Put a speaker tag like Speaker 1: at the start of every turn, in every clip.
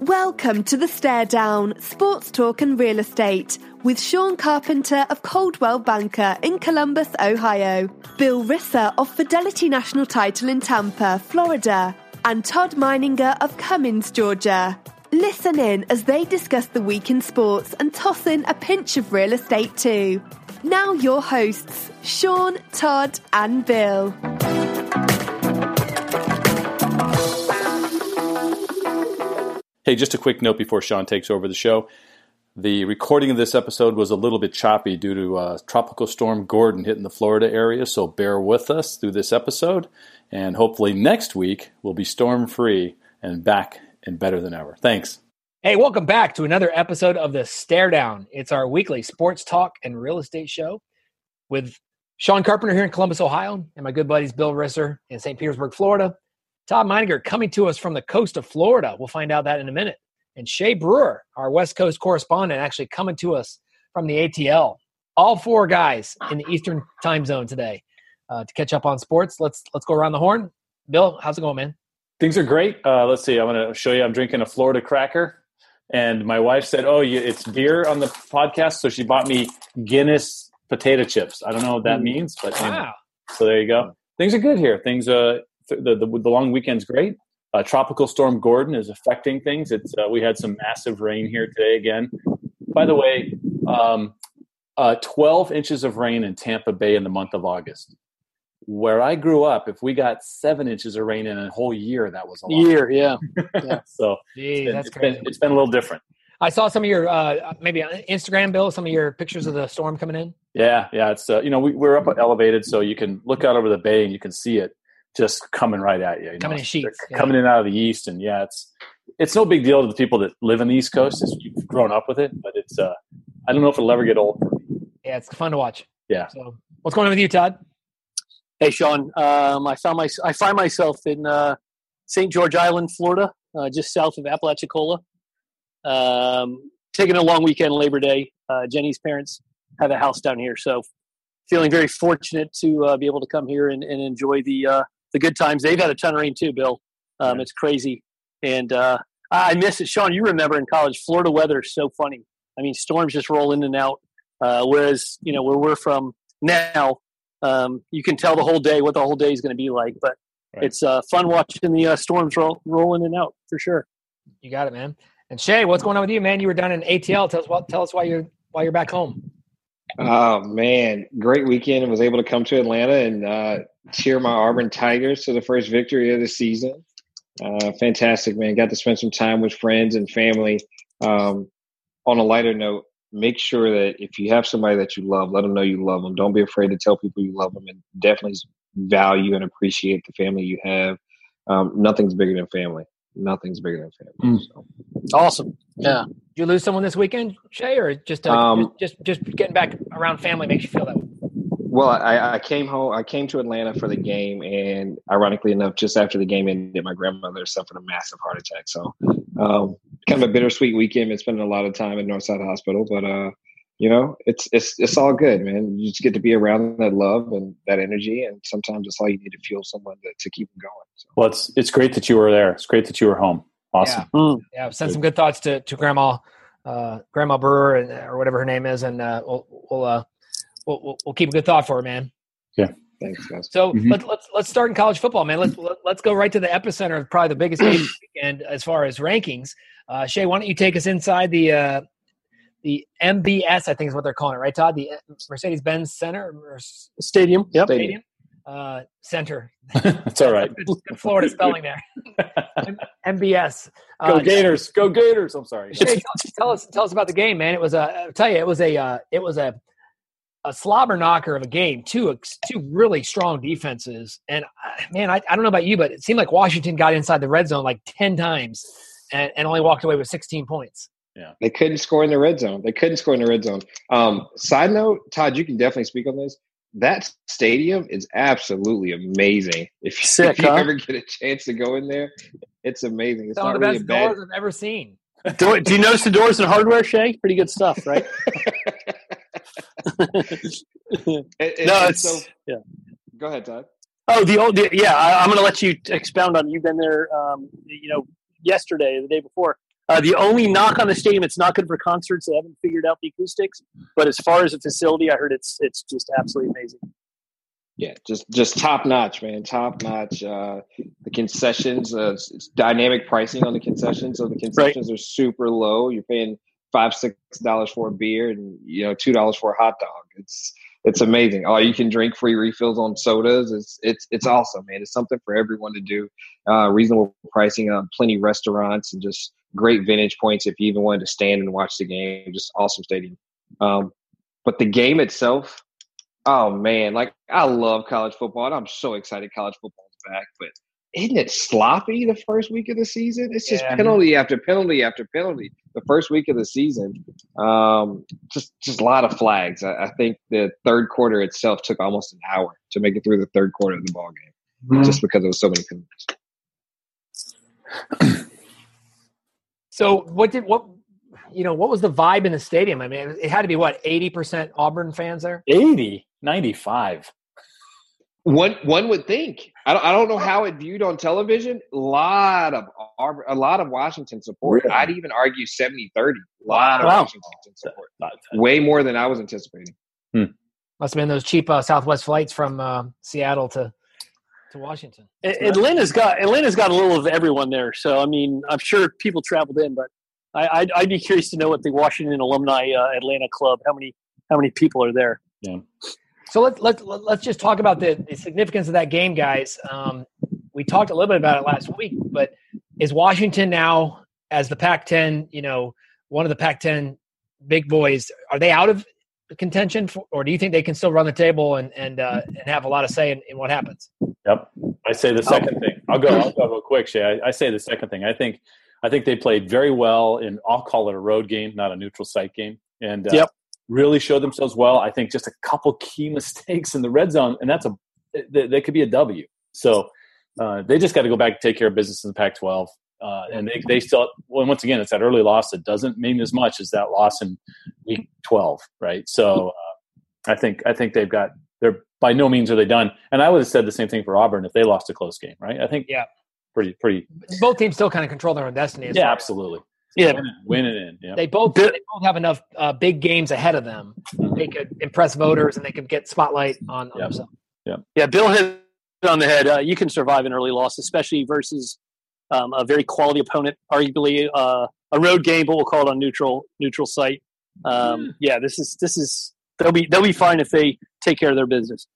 Speaker 1: Welcome to the Stare Down, Sports Talk and Real Estate with Sean Carpenter of Coldwell Banker in Columbus, Ohio, Bill Risser of Fidelity National Title in Tampa, Florida, and Todd Meininger of Cumming, Georgia. Listen in as they discuss the week in sports and toss in a pinch of real estate too. Now, your hosts, Sean, Todd, and Bill.
Speaker 2: Hey, just a quick note before Sean takes over the show. The recording of this episode was a little bit choppy due to uh, Tropical Storm Gordon hitting the Florida area, so bear with us through this episode. And hopefully next week we'll be storm free and back and better than ever. Thanks.
Speaker 3: Hey, welcome back to another episode of the Stare Down. It's our weekly sports talk and real estate show with Sean Carpenter here in Columbus, Ohio, and my good buddies Bill Risser in St. Petersburg, Florida. Todd Meininger coming to us from the coast of Florida. We'll find out that in a minute. And Che Brewer, our West Coast correspondent, actually coming to us from the ATL. All four guys in the Eastern time zone today uh, to catch up on sports. Let's let's go around the horn. Bill, how's it going, man?
Speaker 2: Things are great. Uh, let's see. I'm going to show you. I'm drinking a Florida cracker, and my wife said, "Oh, you, it's beer on the podcast," so she bought me Guinness potato chips. I don't know what that means, but
Speaker 3: Wow.
Speaker 2: anyway. so there you go. Things are good here. Things uh, the, the the long weekend's great. Uh, Tropical Storm Gordon is affecting things. It's uh, we had some massive rain here today again. By the way, um, uh, 12 inches of rain in Tampa Bay in the month of August. Where I grew up, if we got seven inches of rain in a whole year, that was a lot.
Speaker 4: year. Yeah.
Speaker 2: so
Speaker 3: Gee,
Speaker 2: it's been,
Speaker 3: that's
Speaker 2: it's been it's been a little different.
Speaker 3: I saw some of your uh, maybe on Instagram, Bill, some of your pictures of the storm coming in.
Speaker 2: Yeah, yeah. It's uh, you know we, we're up elevated, so you can look out over the bay and you can see it just coming right at you. you
Speaker 3: Coming
Speaker 2: know,
Speaker 3: in sheets, yeah.
Speaker 2: coming in out of the east, and yeah, it's it's no big deal to the people that live in the East Coast. It's, you've grown up with it, but it's uh, I don't know if it'll ever get old. for me.
Speaker 3: Yeah, it's fun to watch.
Speaker 2: Yeah.
Speaker 3: So, what's going on with you, Todd?
Speaker 4: Hey, Sean. Um, I found my I find myself in uh, St. George Island, Florida, uh, just south of Apalachicola. Um, taking a long weekend, Labor Day. Uh, Jenny's parents have a house down here, so feeling very fortunate to uh, be able to come here and, and enjoy the uh, the good times. They've had a ton of rain too, Bill. Um,
Speaker 2: Yeah.
Speaker 4: It's crazy, and uh, I I miss it, Sean. You remember in college, Florida weather is so funny. I mean, storms just roll in and out. Uh, whereas you know where we're from now, um, you can tell the whole day what the whole day is going to be like. But
Speaker 2: Right.
Speaker 4: it's uh, fun watching the uh, storms roll, roll in and out for sure.
Speaker 3: You got it, man. And Che, what's going on with you, man? You were down in ATL. Tell us what. Tell us why you're why you're back home.
Speaker 5: Oh man, great weekend! and was able to come to Atlanta and uh, cheer my Auburn Tigers to the first victory of the season. Uh, fantastic, man! Got to spend some time with friends and family. Um, on a lighter note, make sure that if you have somebody that you love, let them know you love them. Don't be afraid to tell people you love them, and definitely value and appreciate the family you have. Um, nothing's bigger than family. Nothing's bigger than family.
Speaker 2: Mm.
Speaker 5: So.
Speaker 4: Awesome. Yeah.
Speaker 3: Did you lose someone this weekend, Che, or just uh,
Speaker 5: Um,
Speaker 3: just, just just getting back around family makes you feel that way?
Speaker 5: Well, I, I came home. I came to Atlanta for the game, and ironically enough, just after the game ended, my grandmother suffered a massive heart attack. So, um, kind of a bittersweet weekend. Been spending a lot of time at Northside Hospital, but uh, you know, it's it's it's all good, man. You just get to be around that love and that energy, and sometimes it's all you need to fuel someone to, to keep them going. So.
Speaker 2: Well, it's it's great that you were there. It's great that you were home. Awesome.
Speaker 4: Mm.
Speaker 3: Yeah, send some good thoughts to to Grandma, uh, Grandma Brewer, and, or whatever her name is, and uh, we'll we'll, uh, we'll we'll we'll keep a good thought for her, man. Yeah.
Speaker 5: Thanks, guys.
Speaker 3: So
Speaker 2: Mhm.
Speaker 3: let's let's let's start in college football, man. Let's let- let's go right to the epicenter of probably the biggest game of the weekend as far as rankings. Uh, Che, why don't you take us inside the uh, the MBS? I think is what they're calling it, right, Todd? The Mercedes Benz Center or
Speaker 4: Stadium. Yep.
Speaker 3: Stadium uh, Center.
Speaker 2: It's all right.
Speaker 3: Good, good Florida spelling there. M- MBS.
Speaker 2: Go
Speaker 3: Uh,
Speaker 2: Gators! Go Gators! I'm sorry.
Speaker 3: Che, tell, tell us tell us about the game, man. It was a I'll tell you, it was a uh, it was a a slobber knocker of a game. Two two really strong defenses, and uh, man, I, I don't know about you, but it seemed like Washington got inside the red zone like ten times and, and only walked away with sixteen points.
Speaker 5: Yeah, they couldn't score in the red zone. They couldn't score in the red zone. Um, side note, Todd, you can definitely speak on this. That stadium is absolutely amazing. If you,
Speaker 4: Sick,
Speaker 5: if you
Speaker 4: huh?
Speaker 5: ever get a chance to go in there, it's amazing. It's
Speaker 3: Some of
Speaker 5: not
Speaker 3: the
Speaker 5: really
Speaker 3: best
Speaker 5: bad.
Speaker 3: doors I've ever seen.
Speaker 4: Do, do you notice the doors and hardware, Che? Pretty good stuff, right?
Speaker 5: It- it-
Speaker 4: no,
Speaker 5: it's so.
Speaker 4: yeah.
Speaker 5: Go ahead, Todd.
Speaker 4: Oh, the old the, yeah. I, I'm going to let you expound on. You've been there, um, you know, yesterday, the day before. Uh, the only knock on the stadium, it's not good for concerts. They haven't figured out the acoustics. But as far as a facility, I heard it's it's just absolutely amazing.
Speaker 5: Yeah, just just top notch, man. Top notch. Uh, the concessions, uh, it's, it's dynamic pricing on the concessions. So the concessions right. are super low. You're paying five six dollars for a beer and you know two dollars for a hot dog. It's it's amazing. Oh, you can drink free refills on sodas. It's it's it's awesome, man. It's something for everyone to do. Uh, reasonable pricing on plenty restaurants and just great vintage points if you even wanted to stand and watch the game. Just awesome stadium. Um, but the game itself, oh man, like I love college football and I'm so excited college football's back. But isn't it sloppy the first week of the season? It's just yeah. penalty after penalty after penalty. The first week of the season, um, just just a lot of flags. I, I, think the third quarter itself took almost an hour to make it through the third quarter of the ball game, mm-hmm. just because there was so many
Speaker 3: penalties. so what did what you know what was the vibe in the stadium? I mean, it had to be what eighty percent Auburn fans there.
Speaker 2: 80, 95.
Speaker 5: One one would think. I don't, I don't know how it viewed on television. A lot of a lot of Washington support. Really? I'd even argue 70-30. A lot of wow. Washington support. Way more than I was anticipating.
Speaker 3: Hmm. Must have been those cheap uh, Southwest flights from uh, Seattle to to Washington.
Speaker 4: Atlanta's got Atlanta's got a little of everyone there. So I mean, I'm sure people traveled in, but I, would I'd be curious to know what the Washington Alumni uh, Atlanta Club how many how many people are there.
Speaker 2: Yeah.
Speaker 3: So let's let's let's just talk about the, the significance of that game, guys. Um, we talked a little bit about it last week, but is Washington now as the Pac-10, you know, one of the Pac-10 big boys? Are they out of contention, for, or do you think they can still run the table and and uh, and have a lot of say in, in what happens?
Speaker 2: Yep, I say the second oh. thing. I'll go. I'll go real quick, Che. I, I say the second thing. I think I think they played very well in. I'll call it a road game, not a neutral site game. And uh,
Speaker 4: yep
Speaker 2: really showed themselves well. I think just a couple key mistakes in the red zone, and that's a that could be a W. So uh, they just got to go back and take care of business in the Pac-12. Uh, and they, they still, well, once again, it's that early loss that doesn't mean as much as that loss in week 12, right? So uh, I think I think they've got they're by no means are they done. And I would have said the same thing for Auburn if they lost a close game, right? I think
Speaker 3: yeah,
Speaker 2: pretty pretty.
Speaker 3: Both teams still kind of control their own destiny.
Speaker 2: Yeah, absolutely.
Speaker 4: Yeah,
Speaker 2: win it, in. Yeah.
Speaker 3: They both they both have enough uh, big games ahead of them. They could impress voters and they could get spotlight on, on yep. themselves.
Speaker 2: Yeah,
Speaker 4: yeah. Bill hit on the head. Uh, you can survive an early loss, especially versus um, a very quality opponent. Arguably uh, a road game, but we'll call it a neutral neutral site. Um, yeah, this is this is they'll be they'll be fine if they take care of their business.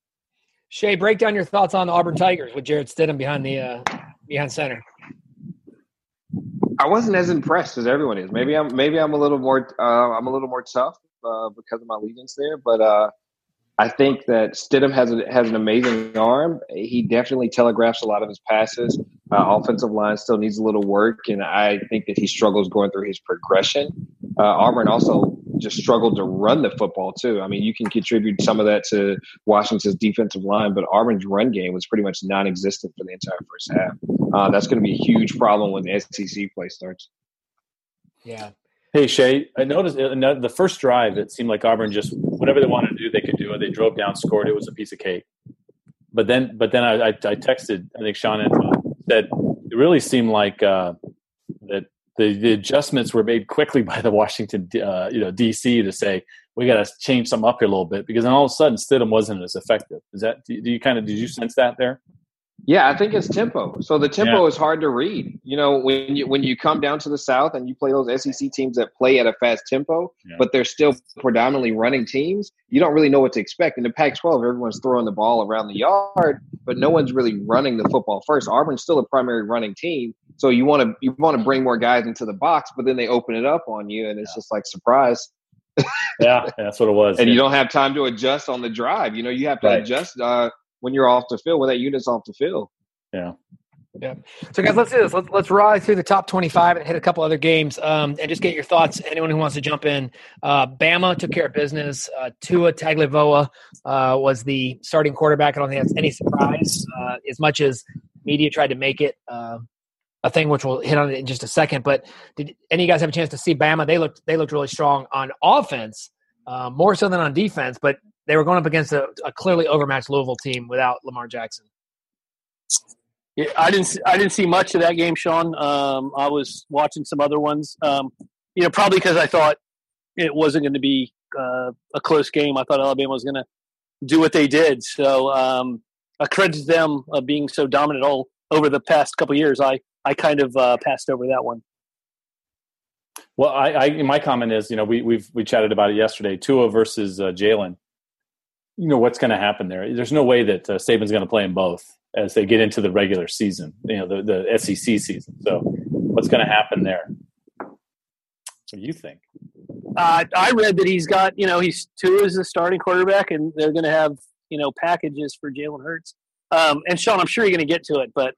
Speaker 3: Che, break down your thoughts on the Auburn Tigers with Jarrett Stidham behind the uh, behind center.
Speaker 5: I wasn't as impressed as everyone is. Maybe I'm maybe I'm a little more uh, I'm a little more tough uh, because of my allegiance there, but uh, I think that Stidham has a, has an amazing arm. He definitely telegraphs a lot of his passes. Uh, offensive line still needs a little work, and I think that he struggles going through his progression. Uh, Auburn also just struggled to run the football too. I mean, you can contribute some of that to Washington's defensive line, but Auburn's run game was pretty much non-existent for the entire first half. Uh, that's going to be a huge problem when the SEC play starts.
Speaker 3: Yeah.
Speaker 2: Hey Che, I noticed uh, the first drive. It seemed like Auburn just whatever they wanted to do, they could do it. They drove down, scored. It was a piece of cake. But then, but then I, I, I texted. I think Sean and said it really seemed like uh, that the, the adjustments were made quickly by the Washington, uh, you know, DC to say we got to change some up here a little bit because then all of a sudden Stidham wasn't as effective. Is that do you kind of did you sense that there?
Speaker 5: Yeah, I think it's tempo. So the tempo yeah. is hard to read. You know, when you when you come down to the South and you play those SEC teams that play at a fast tempo, yeah. but they're still predominantly running teams, you don't really know what to expect. In the Pac-12, everyone's throwing the ball around the yard, but no one's really running the football first. Auburn's still a primary running team, so you want to you want to bring more guys into the box, but then they open it up on you, and it's yeah. just like surprise.
Speaker 2: yeah, that's what it was.
Speaker 5: and you don't have time to adjust on the drive. You know, you have to right. adjust. Uh, when you're off the field, when that unit's off the field.
Speaker 2: Yeah.
Speaker 3: Yeah. So, guys, let's do this. Let's, let's ride through the top 25 and hit a couple other games um, and just get your thoughts. Anyone who wants to jump in. Uh, Bama took care of business. Uh, Tua Tagovailoa uh, was the starting quarterback. I don't think that's any surprise, uh, as much as media tried to make it uh, a thing, which we'll hit on it in just a second. But did any of you guys have a chance to see Bama? They looked they looked really strong on offense, uh, more so than on defense. But they were going up against a, a clearly overmatched Louisville team without Lamar Jackson.
Speaker 4: Yeah, I didn't. I didn't see much of that game, Sean. Um, I was watching some other ones. Um, you know, probably because I thought it wasn't going to be uh, a close game. I thought Alabama was going to do what they did. So um, I credit them uh, being so dominant all over the past couple years. I I kind of uh, passed over that one.
Speaker 2: Well, I, I my comment is, you know, we we've we chatted about it yesterday. Tua versus uh, Jalen. You know what's going to happen there. There's no way that uh, Saban's going to play them both as they get into the regular season. You know, the the SEC season. So, what's going to happen there? What do you think?
Speaker 4: Uh, I read that he's got, you know, he's Tua is the starting quarterback, and they're going to have, you know, packages for Jalen Hurts. Um, and Sean, I'm sure you're going to get to it, but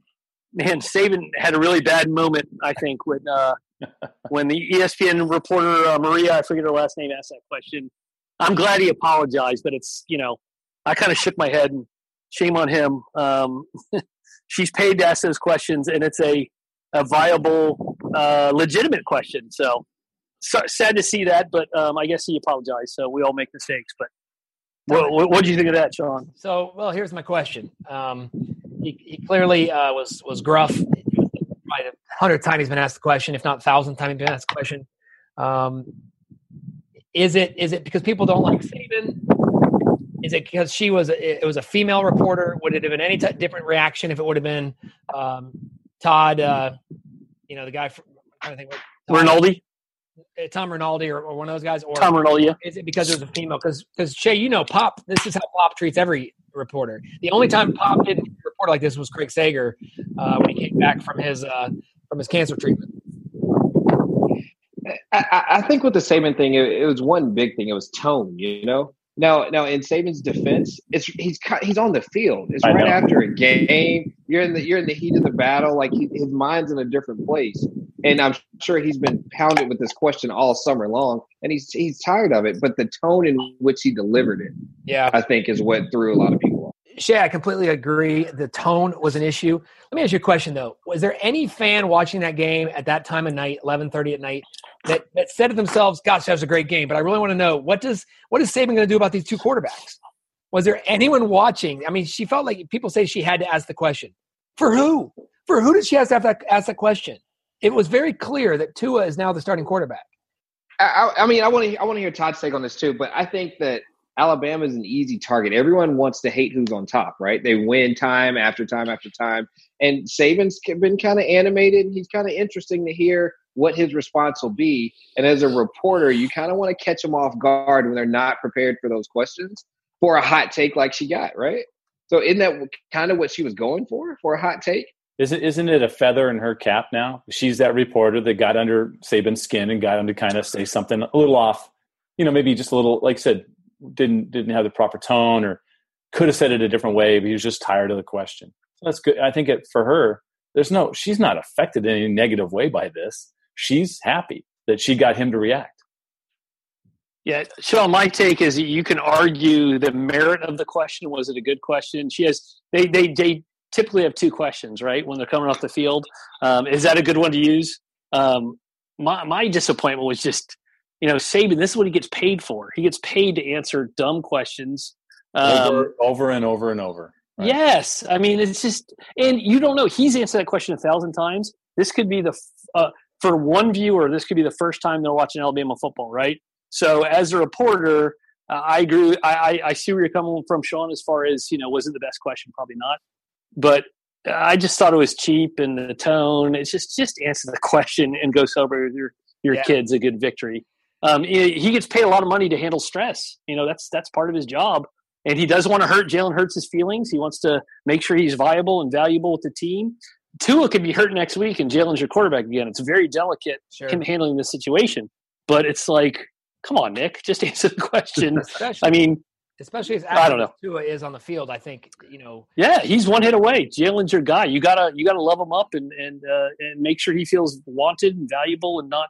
Speaker 4: man, Saban had a really bad moment, I think, when uh, when the ESPN reporter uh, Maria, I forget her last name, asked that question. I'm glad he apologized, but it's you know, I kind of shook my head and shame on him. Um, she's paid to ask those questions, and it's a a viable, uh, legitimate question. So, so, sad to see that, but um, I guess he apologized. So we all make mistakes, but. What, what do you think of that, Sean?
Speaker 3: So, well, here's my question. Um, he, he clearly uh, was was gruff. Probably a hundred times he's been asked the question, if not thousand times he's been asked the question. Um, is it is it because people don't like Saban? Is it because she was a, it was a female reporter? Would it have been any t- different reaction if it would have been um, Todd? Uh, you know, the guy from I think
Speaker 4: what, Rinaldi.
Speaker 3: Uh, Tom Rinaldi or, or, one of those guys, or
Speaker 4: Tom Rinaldi. Yeah.
Speaker 3: Is it because it was a female? Because because Che, you know, Pop. This is how Pop treats every reporter. The only time Pop didn't report like this was Craig Sager uh, when he came back from his uh, from his cancer treatment.
Speaker 5: I, I, think with the Saban thing, it, it, was one big thing. It was tone, you know. Now, now in Saban's defense, it's he's he's on the field. It's right after a game. You're in the you're in the heat of the battle. Like he, his mind's in a different place, and I'm sure he's been pounded with this question all summer long, and he's he's tired of it. But the tone in which he delivered it,
Speaker 3: yeah,
Speaker 5: I think is what threw a lot of people
Speaker 3: Che, I completely agree. The tone was an issue. Let me ask you a question though. Was there any fan watching that game at that time of night, eleven thirty at night, that, that said to themselves, "Gosh, that was a great game," but I really want to know what does what is Saban going to do about these two quarterbacks? Was there anyone watching? I mean, she felt like people say she had to ask the question. For who? For who did she have to have that, ask that question? It was very clear that Tua is now the starting quarterback.
Speaker 5: I, I mean, I want to I want to hear Todd's take on this too, but I think that Alabama is an easy target. Everyone wants to hate who's on top, right? They win time after time after time. And Saban's been kind of animated. He's kind of interesting to hear what his response will be. And as a reporter, you kind of want to catch them off guard when they're not prepared for those questions for a hot take like she got, right? So isn't that kind of what she was going for, for a hot take?
Speaker 2: Isn't isn't it a feather in her cap now? She's that reporter that got under Saban's skin and got him to kind of say something a little off, you know, maybe just a little, like I said, didn't didn't have the proper tone or could have said it a different way, but he was just tired of the question. So that's good. I think it for her, there's no she's not affected in any negative way by this. She's happy that she got him to react.
Speaker 4: Yeah, Sean, my take is you can argue the merit of the question. Was it a good question? She has they they they typically have two questions, right? When they're coming off the field. Um, is that a good one to use? Um, my my disappointment was just you know, Saban, this is what he gets paid for. He gets paid to answer dumb questions
Speaker 2: um, over, over and over and over.
Speaker 4: Right? Yes, I mean it's just, and you don't know. He's answered that question a thousand times. This could be the uh, for one viewer. This could be the first time they're watching Alabama football, right? So as a reporter, uh, I agree. I, I, I see where you're coming from, Sean. As far as you know, was it the best question? Probably not. But I just thought it was cheap and the tone. It's just just answer the question and go celebrate with your your yeah. kids a good victory um, he gets paid a lot of money to handle stress. You know, that's that's part of his job, and he does want to hurt Jalen Hurts' feelings. He wants to make sure he's viable and valuable with the team. Tua could be hurt next week, and Jalen's your quarterback again. It's very delicate sure. him handling this situation, but it's like, come on, Nick, just answer the question. I mean,
Speaker 3: especially as I don't know Tua is on the field. I think you know.
Speaker 4: Yeah, he's one hit away. Jalen's your guy. You gotta you gotta love him up and and uh, and make sure he feels wanted and valuable and not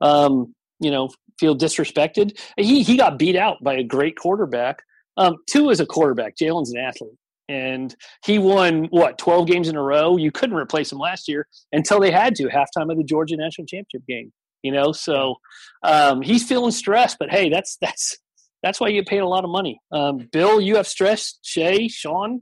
Speaker 4: um, you know feel disrespected. He he got beat out by a great quarterback. Um, Tua is a quarterback. Jalen's an athlete, and he won what twelve games in a row. You couldn't replace him last year until they had to halftime of the Georgia national championship game. You know, so um, he's feeling stressed. But hey, that's that's that's why you get paid a lot of money. Um, Bill, you have stress. Che, Sean.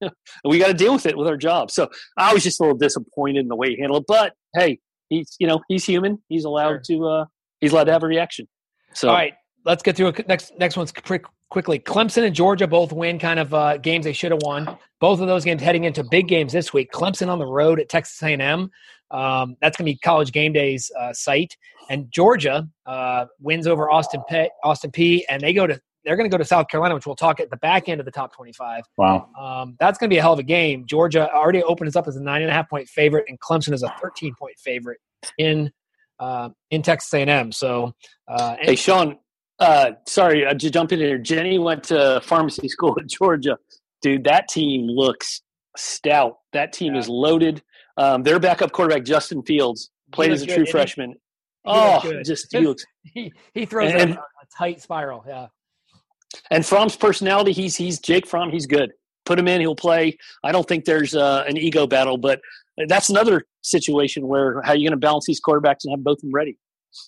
Speaker 4: we got to deal with it with our job. So I was just a little disappointed in the way he handled it. But hey, he's you know he's human. He's allowed sure. to uh, he's allowed to have a reaction. So
Speaker 3: all right, let's get through a, next next one's quick quickly. Clemson and Georgia both win kind of uh, games they should have won. Both of those games heading into big games this week. Clemson on the road at Texas A&M. Um, that's going to be College Game Day's uh, site. And Georgia uh, wins over Austin P, Austin Peay, and they go to they're going to go to South Carolina, which we'll talk at the back end of the top 25.
Speaker 2: Wow.
Speaker 3: Um, that's going to be a hell of a game. Georgia already opens up as a nine and a half point favorite, and Clemson is a 13 point favorite in uh, in Texas A&M. So, uh,
Speaker 4: hey, Sean, uh, sorry, I just jump in here. Jenny went to pharmacy school in Georgia. Dude, that team looks stout. That team yeah. is loaded. Um, their backup quarterback, Justin Fields, played as a true freshman. He, oh, just he looks.
Speaker 3: he, he throws and, a, a tight spiral. Yeah.
Speaker 4: And Fromm's personality, he's he's Jake Fromm. He's good. Put him in, he'll play. I don't think there's uh, an ego battle, but that's another situation where how are you going to balance these quarterbacks and have both of them ready?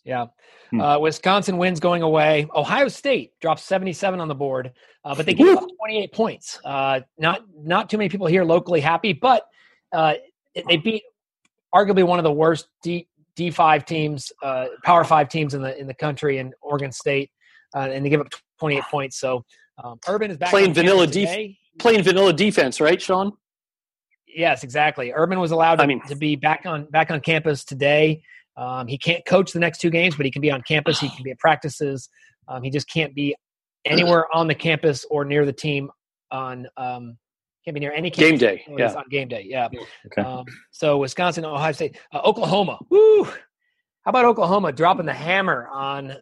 Speaker 3: Yeah. Hmm. Uh, Wisconsin wins going away. Ohio State drops 77 on the board, uh, but they give up 28 points. Uh, not not too many people here locally happy, but uh, they beat arguably one of the worst D D5 teams, uh, Power Five teams in the in the country, in Oregon State, uh, and they give up 28 points. So um, Urban is back
Speaker 4: playing vanilla def- playing vanilla defense, right, Sean?
Speaker 3: Yes, exactly. Urban was allowed to, I mean, to be back on back on campus today. Um, he can't coach the next two games, but he can be on campus. He can be at practices. Um, he just can't be anywhere on the campus or near the team on um, can't be near any
Speaker 4: game day.
Speaker 3: Yeah, on game day. Yeah. Okay. Um, so Wisconsin, Ohio State, uh, Oklahoma. Woo! How about Oklahoma dropping the hammer on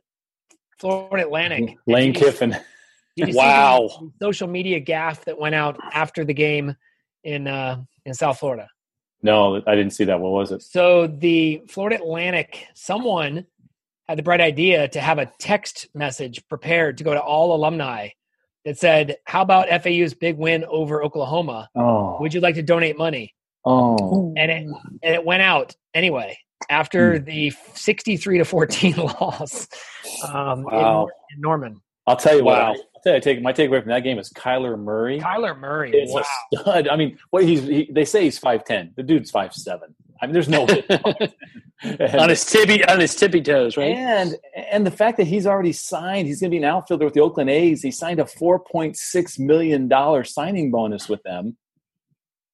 Speaker 3: Florida Atlantic?
Speaker 2: Lane Kiffin.
Speaker 4: wow.
Speaker 3: social media gaff that went out after the game in uh, in South Florida.
Speaker 2: No, I didn't see that. What was it?
Speaker 3: So the Florida Atlantic, someone had the bright idea to have a text message prepared to go to all alumni that said, "How about FAU's big win over Oklahoma?
Speaker 2: Oh.
Speaker 3: Would you like to donate money?"
Speaker 2: Oh,
Speaker 3: and it and it went out anyway after mm. the sixty-three to fourteen loss um, wow. in, in Norman.
Speaker 2: I'll tell you wow. what. You, take my takeaway from that game is Kyler Murray.
Speaker 3: Kyler Murray
Speaker 2: is
Speaker 3: wow.
Speaker 2: a stud. I mean, what he's he, they say he's five ten. The dude's five seven. I mean, there's no
Speaker 4: on his tippy on his tippy toes, right?
Speaker 2: And and the fact that he's already signed, he's going to be an outfielder with the Oakland A's. He signed a four point six million dollar signing bonus with them.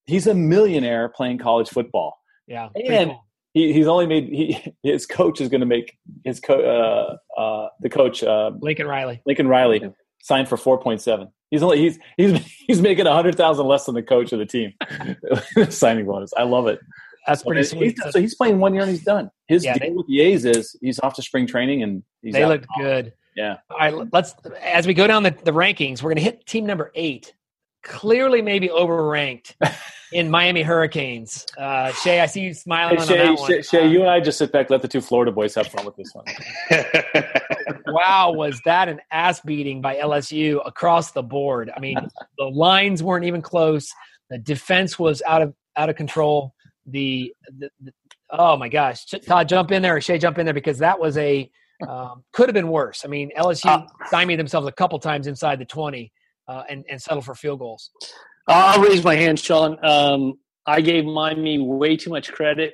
Speaker 2: He's a millionaire playing college football.
Speaker 3: Yeah,
Speaker 2: and cool. he, he's only made he, his coach is going to make his co- uh, uh, the coach uh,
Speaker 3: Lincoln Riley.
Speaker 2: Lincoln Riley. Signed for four point seven. He's only he's he's he's making a hundred thousand less than the coach of the team signing bonus. I love it.
Speaker 3: That's pretty so sweet.
Speaker 2: He's, so he's playing one year and he's done. His yeah, deal they, with the A's is he's off to spring training and
Speaker 3: they looked good.
Speaker 2: Yeah.
Speaker 3: All right, let's as we go down the, the rankings, we're going to hit team number eight. Clearly, maybe overranked in Miami Hurricanes. Uh, Che, I see you smiling hey,
Speaker 2: Che,
Speaker 3: on
Speaker 2: that Che, one. Che, you and I just sit back, let the two Florida boys have fun with this one.
Speaker 3: wow, was that an ass beating by LSU across the board? I mean, the lines weren't even close. The defense was out of out of control the, the, the oh my gosh, Todd, jump in there or Shay, jump in there because that was a um, could have been worse. I mean, LSU uh, stymied themselves a couple times inside the twenty uh, and and settled for field goals.
Speaker 4: I'll raise my hand, Sean. Um, I gave Miami way too much credit,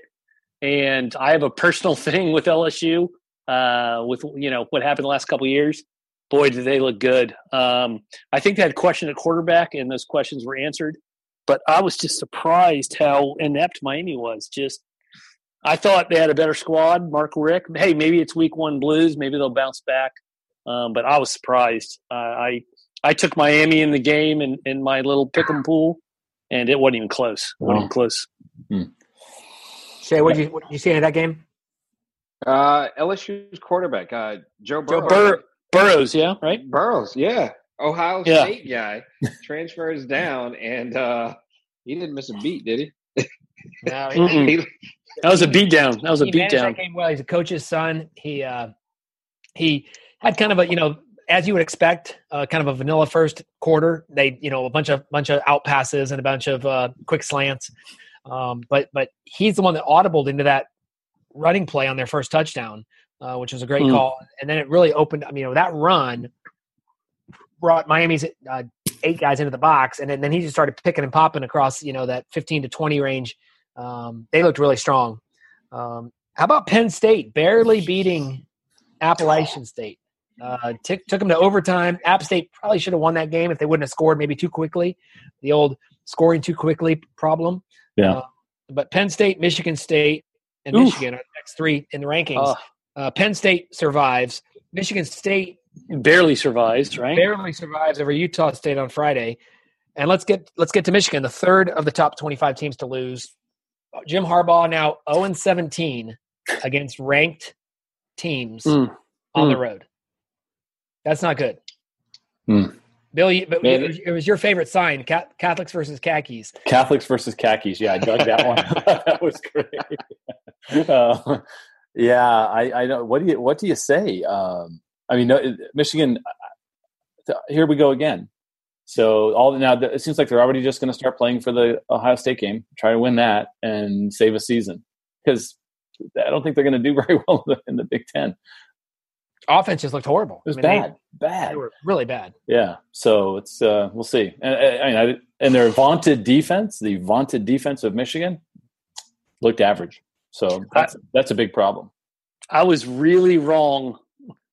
Speaker 4: and I have a personal thing with LSU. Uh, with you know what happened the last couple years, boy, did they look good. Um, I think they had question at quarterback, and those questions were answered. But I was just surprised how inept Miami was. Just I thought they had a better squad. Mark Richt. Hey, maybe it's week one blues. Maybe they'll bounce back. Um, but I was surprised. Uh, I I took Miami in the game in, in my little pick'em pool, and it wasn't even close. It wasn't even close.
Speaker 3: Hmm. Che, what did you what you see in that game?
Speaker 5: Uh, LSU's quarterback, uh, Joe Burrow.
Speaker 4: Joe Bur- Burrows, yeah, right.
Speaker 5: Burrows, yeah. Ohio yeah. State guy transfers down, and uh, he didn't miss a beat, did he?
Speaker 3: no, he,
Speaker 4: that was a beat down. That was a beat down.
Speaker 3: Game well. He's a coach's son. He uh, he had kind of a you know as you would expect, uh, kind of a vanilla first quarter. They you know a bunch of bunch of out passes and a bunch of uh, quick slants. Um, but but he's the one that audibled into that running play on their first touchdown, uh, which was a great mm. call. And then it really opened. I mean, you know, that run brought Miami's uh, eight guys into the box, and then, then he just started picking and popping across you know that 15 to 20 range. Um, they looked really strong. Um, how about Penn State barely beating Appalachian State? Uh, t- took them to overtime. App State probably should have won that game if they wouldn't have scored maybe too quickly. The old scoring too quickly problem.
Speaker 2: Yeah.
Speaker 3: Uh, but Penn State, Michigan State, and
Speaker 4: Oof.
Speaker 3: Michigan are the next three in the rankings. Uh, Penn State survives. Michigan State
Speaker 4: barely survives, right?
Speaker 3: barely survives over Utah State on Friday. And let's get let's get to Michigan, the third of the top 25 teams to lose. Jim Harbaugh now 0 and 17 against ranked teams
Speaker 4: Mm.
Speaker 3: on the
Speaker 4: Mm.
Speaker 3: road. That's not good.
Speaker 2: Mm.
Speaker 3: Bill, you, but
Speaker 5: Man,
Speaker 3: it, was, your favorite sign: Catholics versus khakis.
Speaker 2: Catholics versus khakis. Yeah, I dug that one. that was great. Uh, yeah, I, I know. What do you What do you say? Um, I mean, no, Michigan. uh, Here we go again. So all now it seems like they're already just going to start playing for the Ohio State game, try to win that, and save a season because I don't think they're going to do very well in the Big Ten.
Speaker 3: Offense just looked horrible.
Speaker 2: It was
Speaker 3: I mean, they-
Speaker 2: bad, bad.
Speaker 3: They, were really bad.
Speaker 2: Yeah, so it's uh, we'll see. And, I mean, I, and their vaunted defense, the vaunted defense of Michigan, looked average. So that's that's a big problem.
Speaker 4: I was really wrong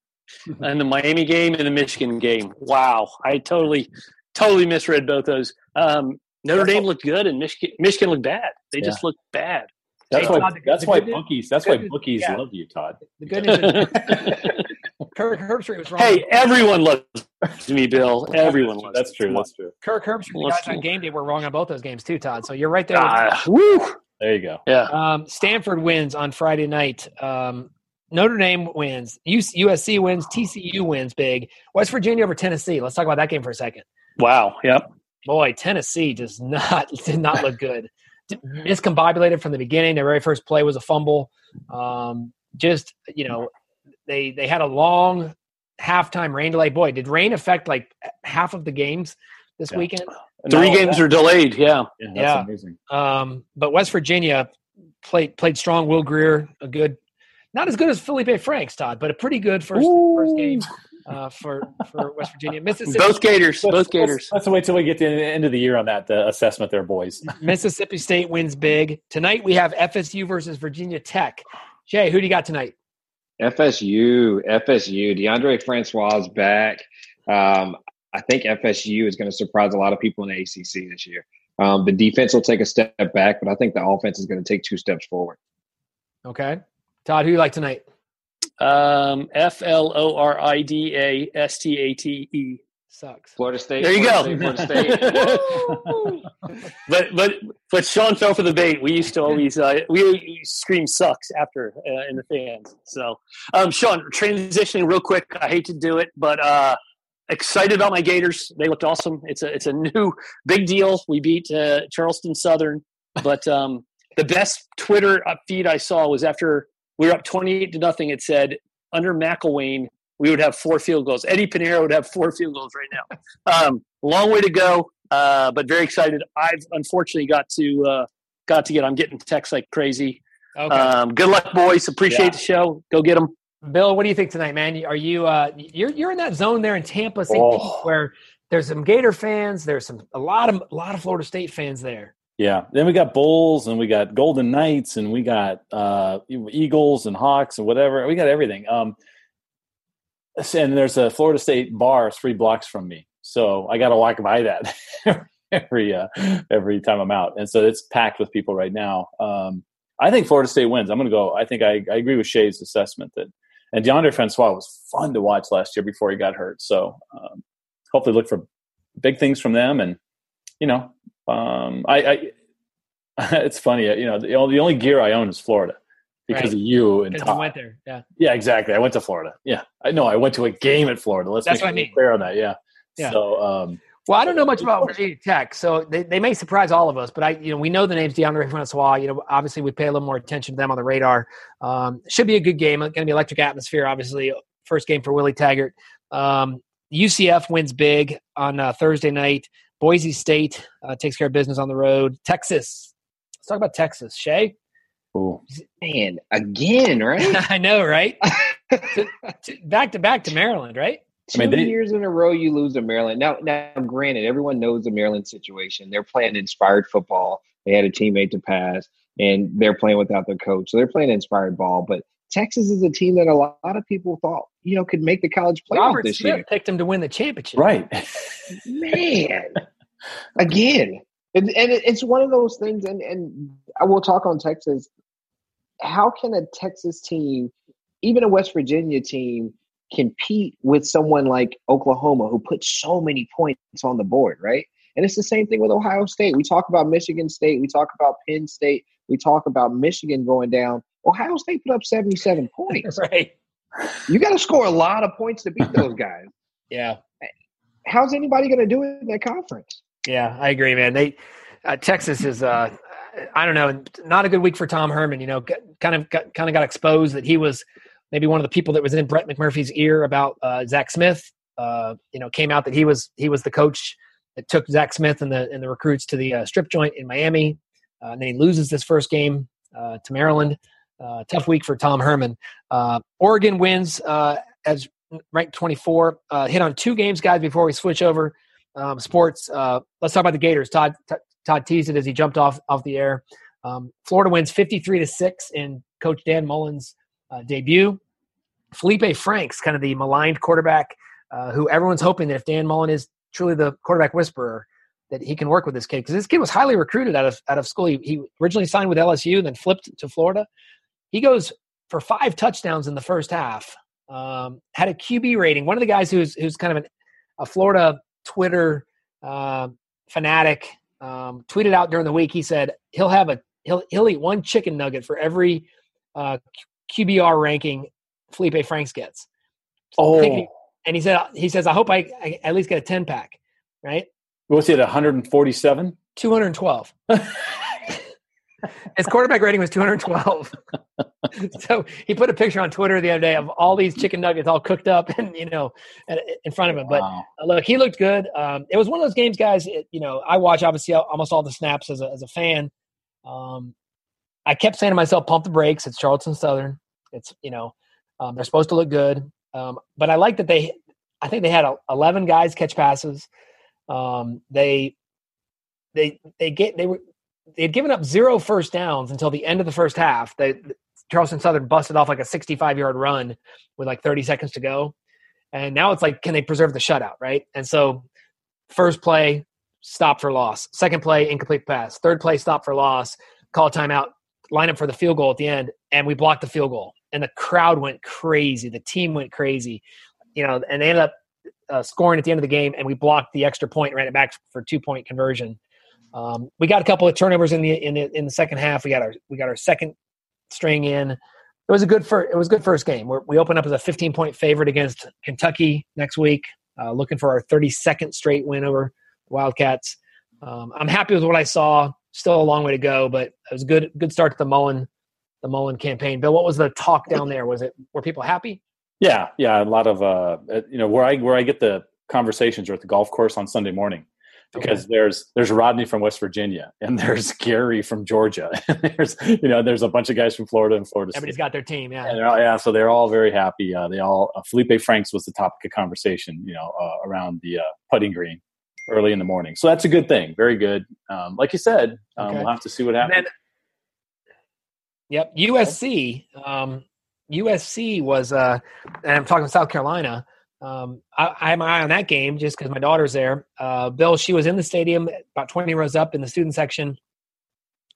Speaker 4: in the Miami game and the Michigan game. Wow, I totally, totally misread both those. Um, Notre Dame looked good, and Michigan, Michigan looked bad. They just looked bad.
Speaker 2: That's
Speaker 3: Hey,
Speaker 2: why
Speaker 3: Todd,
Speaker 2: that's why
Speaker 3: good news-
Speaker 2: bookies that's why
Speaker 3: good news-
Speaker 2: bookies
Speaker 3: yeah.
Speaker 2: love you, Todd.
Speaker 3: The good news is Kirk Herbstreit was wrong.
Speaker 4: hey, everyone loves me, Bill. Everyone loves.
Speaker 2: That's true.
Speaker 4: Come.
Speaker 2: That's true.
Speaker 3: Kirk Herbstreit, the
Speaker 4: Let's
Speaker 3: guys on
Speaker 4: do-
Speaker 3: game day were wrong on both those games too, Todd. So you're right there. with.
Speaker 4: Ah, woo.
Speaker 2: There you go.
Speaker 4: Yeah.
Speaker 3: Um, Stanford wins on Friday night. Um, Notre Dame wins. USC wins. TCU wins big. West Virginia over Tennessee. Let's talk about that game for a second.
Speaker 4: Wow. Yep.
Speaker 3: Boy, Tennessee does not did not look good. Miscombobulated from the beginning. Their very first play was a fumble. Um, just you know, they they had a long halftime rain delay. Boy, did rain affect like half of the games this
Speaker 2: Yeah.
Speaker 3: weekend?
Speaker 4: Three
Speaker 2: not only
Speaker 4: games
Speaker 2: that-
Speaker 4: are delayed. Yeah.
Speaker 2: Yeah, that's
Speaker 3: Yeah.
Speaker 2: amazing.
Speaker 3: Um, but West Virginia played played strong. Will Grier, a good, not as good as Felipe Franks, Todd, but a pretty good first first game uh, for for West Virginia. Mississippi
Speaker 4: Both Gators. Both
Speaker 2: Let's-
Speaker 4: Gators.
Speaker 2: Let's, let's wait till we get to the end of the year on that uh, assessment, there, boys.
Speaker 3: Mississippi State wins big tonight. We have FSU versus Virginia Tech. Jay, who do you got tonight?
Speaker 5: FSU, FSU, Deondre Francois is back. Um, I think FSU is going to surprise a lot of people in the ACC this year. Um, the defense will take a step back, but I think the offense is going to take two steps forward.
Speaker 3: Okay, Todd, who you like tonight?
Speaker 4: Um, F L O R I D A S T A T E.
Speaker 3: Sucks.
Speaker 5: Florida State.
Speaker 4: There you
Speaker 5: Florida
Speaker 4: go.
Speaker 5: State, Florida State.
Speaker 4: but but but Sean fell for the bait. We used to always uh, we scream sucks after uh, in the fans. So um, Sean, transitioning real quick. I hate to do it, but uh, excited about my Gators. They looked awesome. It's a it's a new big deal. We beat uh, Charleston Southern, but um, the best Twitter feed I saw was after we were up twenty eight to nothing. It said under McElwain we would have four field goals. Eddy Piñeiro would have four field goals right now. Um, long way to go, uh, but very excited. I've unfortunately got to uh, got to get. I'm getting texts like crazy.
Speaker 3: Okay,
Speaker 4: Um, good luck, boys. Appreciate
Speaker 2: Yeah.
Speaker 4: the show. Go get them.
Speaker 3: Bill, what do you think tonight, man? Are you uh, you're you're in that zone there in Tampa, St.
Speaker 2: Oh.
Speaker 3: Pete, where there's some Gator fans, there's some a lot of a lot of Florida State fans there.
Speaker 2: Yeah. Then we got Bulls and we got Golden Knights and we got uh, Eagles and Hawks and whatever. We got everything. Um, and there's a Florida State bar three blocks from me, so I got to walk by that every uh, every time I'm out, and so it's packed with people right now. Um, I think Florida State wins. I'm going to go. I think I, I agree with Che's assessment that, and Deondre Francois was fun to watch last year before he got hurt. So um, hopefully look for big things from them, and you know, um, I, I it's funny, you know, the, the only gear I own is Florida because
Speaker 3: Right.
Speaker 2: of you and
Speaker 3: Because
Speaker 2: Todd.
Speaker 3: you went there, yeah.
Speaker 2: Yeah, exactly. I went to Florida. Yeah, I know. I went to a game at Florida. Let's
Speaker 3: That's
Speaker 2: make
Speaker 3: what I mean.
Speaker 2: clear on that. Yeah.
Speaker 3: Yeah.
Speaker 2: So, um,
Speaker 3: Well, I don't know much about Virginia Tech, so they, they may surprise all of us. But I, you know, we know the names Deondre Francois. You know, obviously we pay a little more attention to them on the radar. Um, should be a good game. Going to be electric atmosphere. Obviously, first game for Willie Taggart. Um, UCF wins big on uh, Thursday night. Boise State uh, takes care of business on the road. Texas. Let's talk about Texas. Che,
Speaker 2: ooh.
Speaker 5: Man, again, right?
Speaker 3: I know, right? To- to- back to back to Maryland, right?
Speaker 5: Two I mean, they, years in a row you lose to Maryland. Now, now, granted, everyone knows the Maryland situation. They're playing inspired football. They had a teammate to pass, and they're playing without their coach, so they're playing inspired ball. But Texas is a team that a lot of people thought you know could make the college playoff
Speaker 3: Robert
Speaker 5: this
Speaker 3: Smith
Speaker 5: year.
Speaker 3: Picked them to win the championship,
Speaker 2: right?
Speaker 5: Man, again, and, and it's one of those things. And and I will talk on Texas. How can a Texas team, even a West Virginia team, compete with someone like Oklahoma who put so many points on the board, right? And it's the same thing with Ohio State. We talk about Michigan State, we talk about Penn State, we talk about Michigan going down. Ohio State put up 77 points.
Speaker 3: right.
Speaker 5: You got to score a lot of points to beat those guys.
Speaker 3: yeah.
Speaker 5: How's anybody going to do it in that conference?
Speaker 3: Yeah, I agree, man. They uh, Texas is uh I don't know, not a good week for Tom Herman, you know, kind of got, kind of got exposed that he was maybe one of the people that was in Brett McMurphy's ear about uh, Zach Smith. Uh, you know, came out that he was he was the coach that took Zach Smith and the and the recruits to the uh, strip joint in Miami. Uh, and then he loses this first game uh, to Maryland. Uh, tough week for Tom Herman. Oregon wins as ranked 24. hit on two games, guys. Before we switch over um, sports, let's talk about the Gators. Todd t- Todd teased it as he jumped off off the air. Um, Florida wins 53 to six in Coach Dan Mullen's debut. Felipe Franks, kind of the maligned quarterback, who everyone's hoping that if Dan Mullen is truly the quarterback whisperer that he can work with this kid because this kid was highly recruited out of out of school. He, he originally signed with LSU, and then flipped to Florida. He goes for five touchdowns in the first half. Um, had a QB rating. One of the guys who's who's kind of an, a Florida Twitter uh, fanatic um, tweeted out during the week. He said he'll have a he'll he'll eat one chicken nugget for every uh, QBR ranking Felipe Franks gets.
Speaker 2: Oh,
Speaker 3: and he said he says I hope I, I at least get a ten pack, right?
Speaker 2: What's he at 147?
Speaker 3: 212. His quarterback rating was 212. so he put a picture on Twitter the other day of all these chicken nuggets all cooked up and you know in front of him. But wow. look, he looked good. Um, it was one of those games, guys. It, you know, I watch obviously almost all the snaps as a, as a fan. Um, I kept saying to myself, "Pump the brakes." It's Charleston Southern. It's you know um, they're supposed to look good. Um, but I like that they, I think they had 11 guys catch passes. Um, they, they, they get, they were, they had given up zero first downs until the end of the first half. They, Charleston Southern busted off like a 65 yard run with like 30 seconds to go. And now it's like, can they preserve the shutout? Right. And so first play, stop for loss. Second play, incomplete pass. Third play, stop for loss. Call timeout, line up for the field goal at the end, and we blocked the field goal and the crowd went crazy. The team went crazy, you know, and they ended up uh, scoring at the end of the game, and we blocked the extra point, ran it back for two point conversion. Um, we got a couple of turnovers in the in the in the second half. We got our we got our second string in. It was a good first. It was good first game. We're, we open up as a 15 point favorite against Kentucky next week. Uh, looking for our 32nd straight win over Wildcats. Um, I'm happy with what I saw. Still a long way to go, but it was a good good start to the Mullen the Mullen campaign. Bill, what was the talk down there? Was it were people happy?
Speaker 2: Yeah, yeah, a lot of uh, you know where I where I get the conversations are at the golf course on Sunday morning because there's there's Rodney from West Virginia and there's Gary from Georgia and there's you know there's a bunch of guys from Florida and Florida.
Speaker 3: Everybody's State. got their team, yeah.
Speaker 2: All, yeah, so they're all very happy. Uh, they all uh, Felipe Franks was the topic of conversation, you know, uh, around the uh, putting green early in the morning. So that's a good thing. Very good. Um, like you said, um, okay. we'll have to see what happens.
Speaker 3: Yep, USC. Um, USC was, uh, and I'm talking South Carolina. Um, I, I, have my eye on that game just because my daughter's there. Uh, Bill, she was in the stadium about 20 rows up in the student section.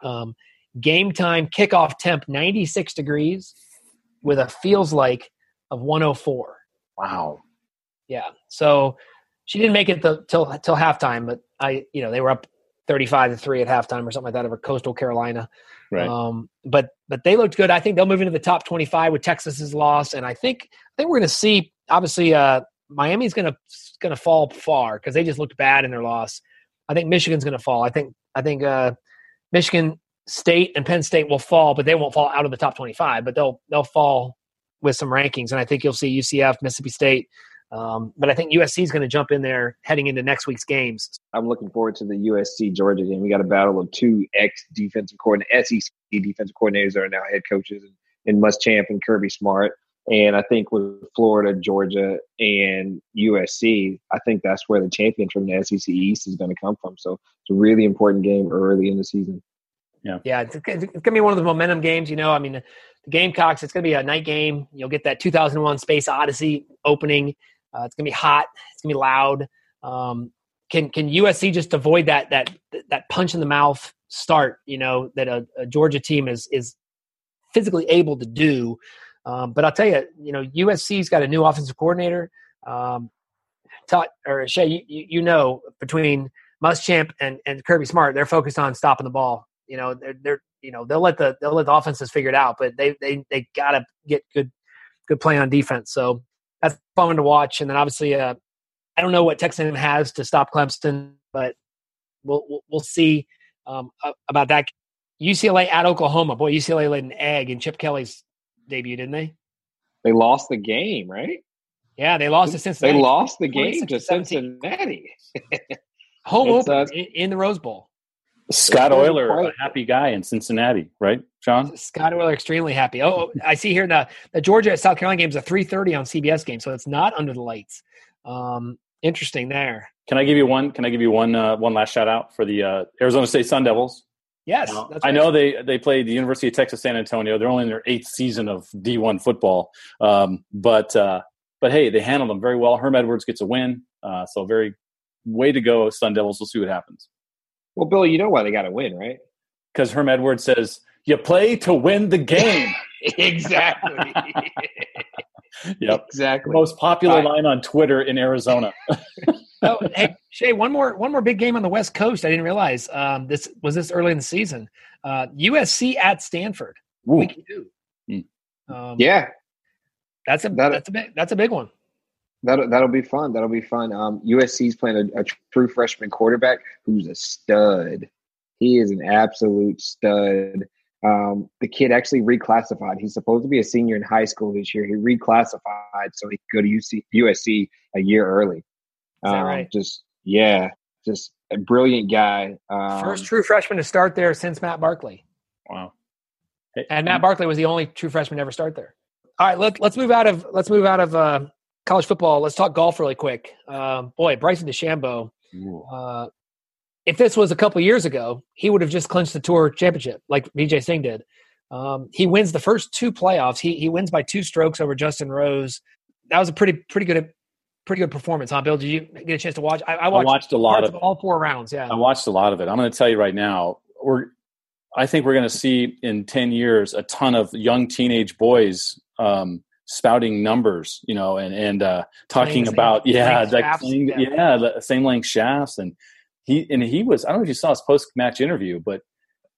Speaker 3: Um, game time kickoff temp 96 degrees with a feels like of 104.
Speaker 2: Wow.
Speaker 3: Yeah. So she didn't make it the, till till halftime, but I, you know, they were up 35 to three at halftime or something like that over Coastal Carolina.
Speaker 2: Right.
Speaker 3: Um, but but they looked good. I think they'll move into the top 25 with Texas's loss, and I think I think we're going to see obviously uh, Miami's going to going to fall far because they just looked bad in their loss. I think Michigan's going to fall. I think I think uh, Michigan State and Penn State will fall, but they won't fall out of the top 25. But they'll they'll fall with some rankings, and I think you'll see UCF, Mississippi State, um, but I think USC is going to jump in there heading into next week's games.
Speaker 5: I'm looking forward to the USC Georgia game. We got a battle of two ex defensive coordinators, SEC defensive coordinators that are now head coaches, and, and Muschamp and Kirby Smart. And I think with Florida, Georgia, and USC, I think that's where the champion from the SEC East is going to come from. So it's a really important game early in the season.
Speaker 3: Yeah, yeah, it's, it's going to be one of the momentum games. You know, I mean, the Gamecocks. It's going to be a night game. You'll get that 2001 Space Odyssey opening. Uh, it's to be hot. It's to be loud. Um, can can USC just avoid that that that punch in the mouth start? You know that a, a Georgia team is is physically able to do. Um, but I'll tell you, you know, USC's got a new offensive coordinator. Um, Todd, or Che, you, you know, between Muschamp and, and Kirby Smart, they're focused on stopping the ball. You know, they're, they're you know they'll let the they'll let the offenses figure it out, but they they they gotta get good good play on defense. So that's fun to watch. And then obviously, uh, I don't know what Texas has to stop Clemson, but we'll we'll, we'll see um, about that. UCLA at Oklahoma. Boy, UCLA laid an egg in Chip Kelly's debut, didn't they?
Speaker 5: They lost the game, right?
Speaker 3: Yeah, they lost to Cincinnati.
Speaker 5: They lost the game to Cincinnati.
Speaker 3: Home open uh, in, in, the Rose Bowl.
Speaker 2: Scott Oyler, a happy guy in Cincinnati, right, John?
Speaker 3: Scott Oyler, extremely happy. Oh, I see here the the Georgia South Carolina game is a three thirty on CBS game, so it's not under the lights. Um, interesting there.
Speaker 2: Can I give you one? Can I give you one? Uh, one last shout out for the uh, Arizona State Sun Devils.
Speaker 3: Yes,
Speaker 2: uh. I know they they played the University of Texas San Antonio. They're only in their eighth season of D one football, um, but uh, but hey, they handled them very well. Herm Edwards gets a win, uh, so very way to go, Sun Devils. We'll see what happens.
Speaker 5: Well, Billy, you know why they got to win, right?
Speaker 2: Because Herm Edwards says you play to win the game.
Speaker 5: exactly.
Speaker 2: yep.
Speaker 5: Exactly.
Speaker 2: Most popular line on Twitter in Arizona.
Speaker 3: oh, hey Che, one more one more big game on the West Coast. I didn't realize um, this was this early in the season. Uh, USC at Stanford. Ooh. Week two.
Speaker 5: Mm. Um, yeah,
Speaker 3: that's a that, that's a big that's a big one.
Speaker 5: That'll that'll be fun. That'll be fun. Um, USC's playing a, a true freshman quarterback who's a stud. He is an absolute stud. Um, the kid actually reclassified. He's supposed to be a senior in high school this year. He reclassified so he could go to UC, USC a year early.
Speaker 3: Um, right?
Speaker 5: Just yeah, just a brilliant guy. Um,
Speaker 3: First true freshman to start there since Matt Barkley.
Speaker 2: Wow.
Speaker 3: And Matt Barkley was the only true freshman to ever start there. All right, let, let's move out of let's move out of uh, college football. Let's talk golf really quick. Um, boy, Bryson DeChambeau. Uh, if this was a couple years ago, he would have just clinched the tour championship like Vijay Singh did. Um, he wins the first two playoffs. He he wins by two strokes over Justin Rose. That was a pretty pretty good pretty good performance, huh, Bill? Did you get a chance to watch? I, I, watched,
Speaker 2: I watched, a lot of,
Speaker 3: of all four rounds. Yeah,
Speaker 2: I watched a lot of it. I'm going to tell you right now, we're I think we're going to see in ten years a ton of young teenage boys um, spouting numbers, you know, and and uh, talking about yeah, like playing, yeah, yeah, the same length shafts, and he and he was. I don't know if you saw his post match interview, but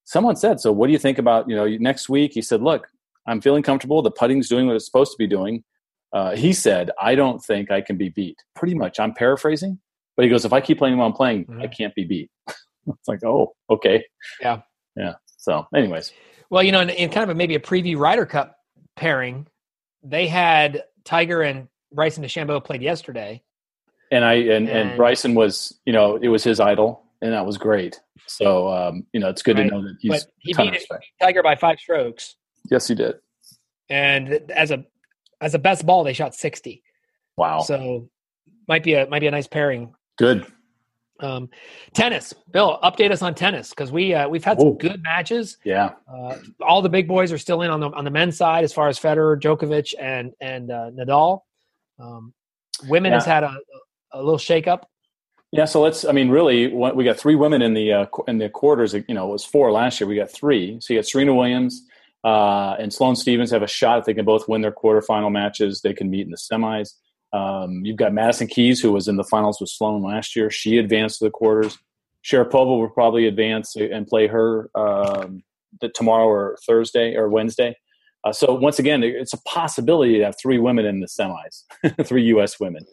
Speaker 2: someone said, "So what do you think about you know next week?" He said, "Look, I'm feeling comfortable. The putting's doing what it's supposed to be doing." Uh, he said, "I don't think I can be beat." Pretty much, I'm paraphrasing, but he goes, "If I keep playing while I'm playing, mm-hmm. I can't be beat." it's like, oh, okay,
Speaker 3: yeah,
Speaker 2: yeah. So, anyways,
Speaker 3: well, you know, in, in kind of a, maybe a preview Ryder Cup pairing, they had Tiger and Bryson DeChambeau played yesterday.
Speaker 2: And I and, and, and Bryson was, you know, it was his idol, and that was great. So um, you know, it's good right. to know that he's. But
Speaker 3: he beat Tiger by five strokes.
Speaker 2: Yes, he did.
Speaker 3: And as a as a best ball, they shot sixty.
Speaker 2: Wow.
Speaker 3: So might be a might be a nice pairing.
Speaker 2: Good.
Speaker 3: Um, tennis, Bill, update us on tennis because we uh, we've had some good matches.
Speaker 2: Yeah,
Speaker 3: uh, all the big boys are still in on the on the men's side as far as Federer, Djokovic, and and uh, Nadal. Um, women yeah. has had a, a little shakeup.
Speaker 2: Yeah, so let's. I mean, really, we got three women in the uh, in the quarters. You know, it was four last year. We got three. So you got Serena Williams uh, and Sloane Stevens have a shot if they can both win their quarterfinal matches. They can meet in the semis. Um, you've got Madison Keys, who was in the finals with Sloane last year. She advanced to the quarters. Sharapova will probably advance and play her um, tomorrow or Thursday or Wednesday. Uh, so once again, it's a possibility to have three women in the semis, three U.S. women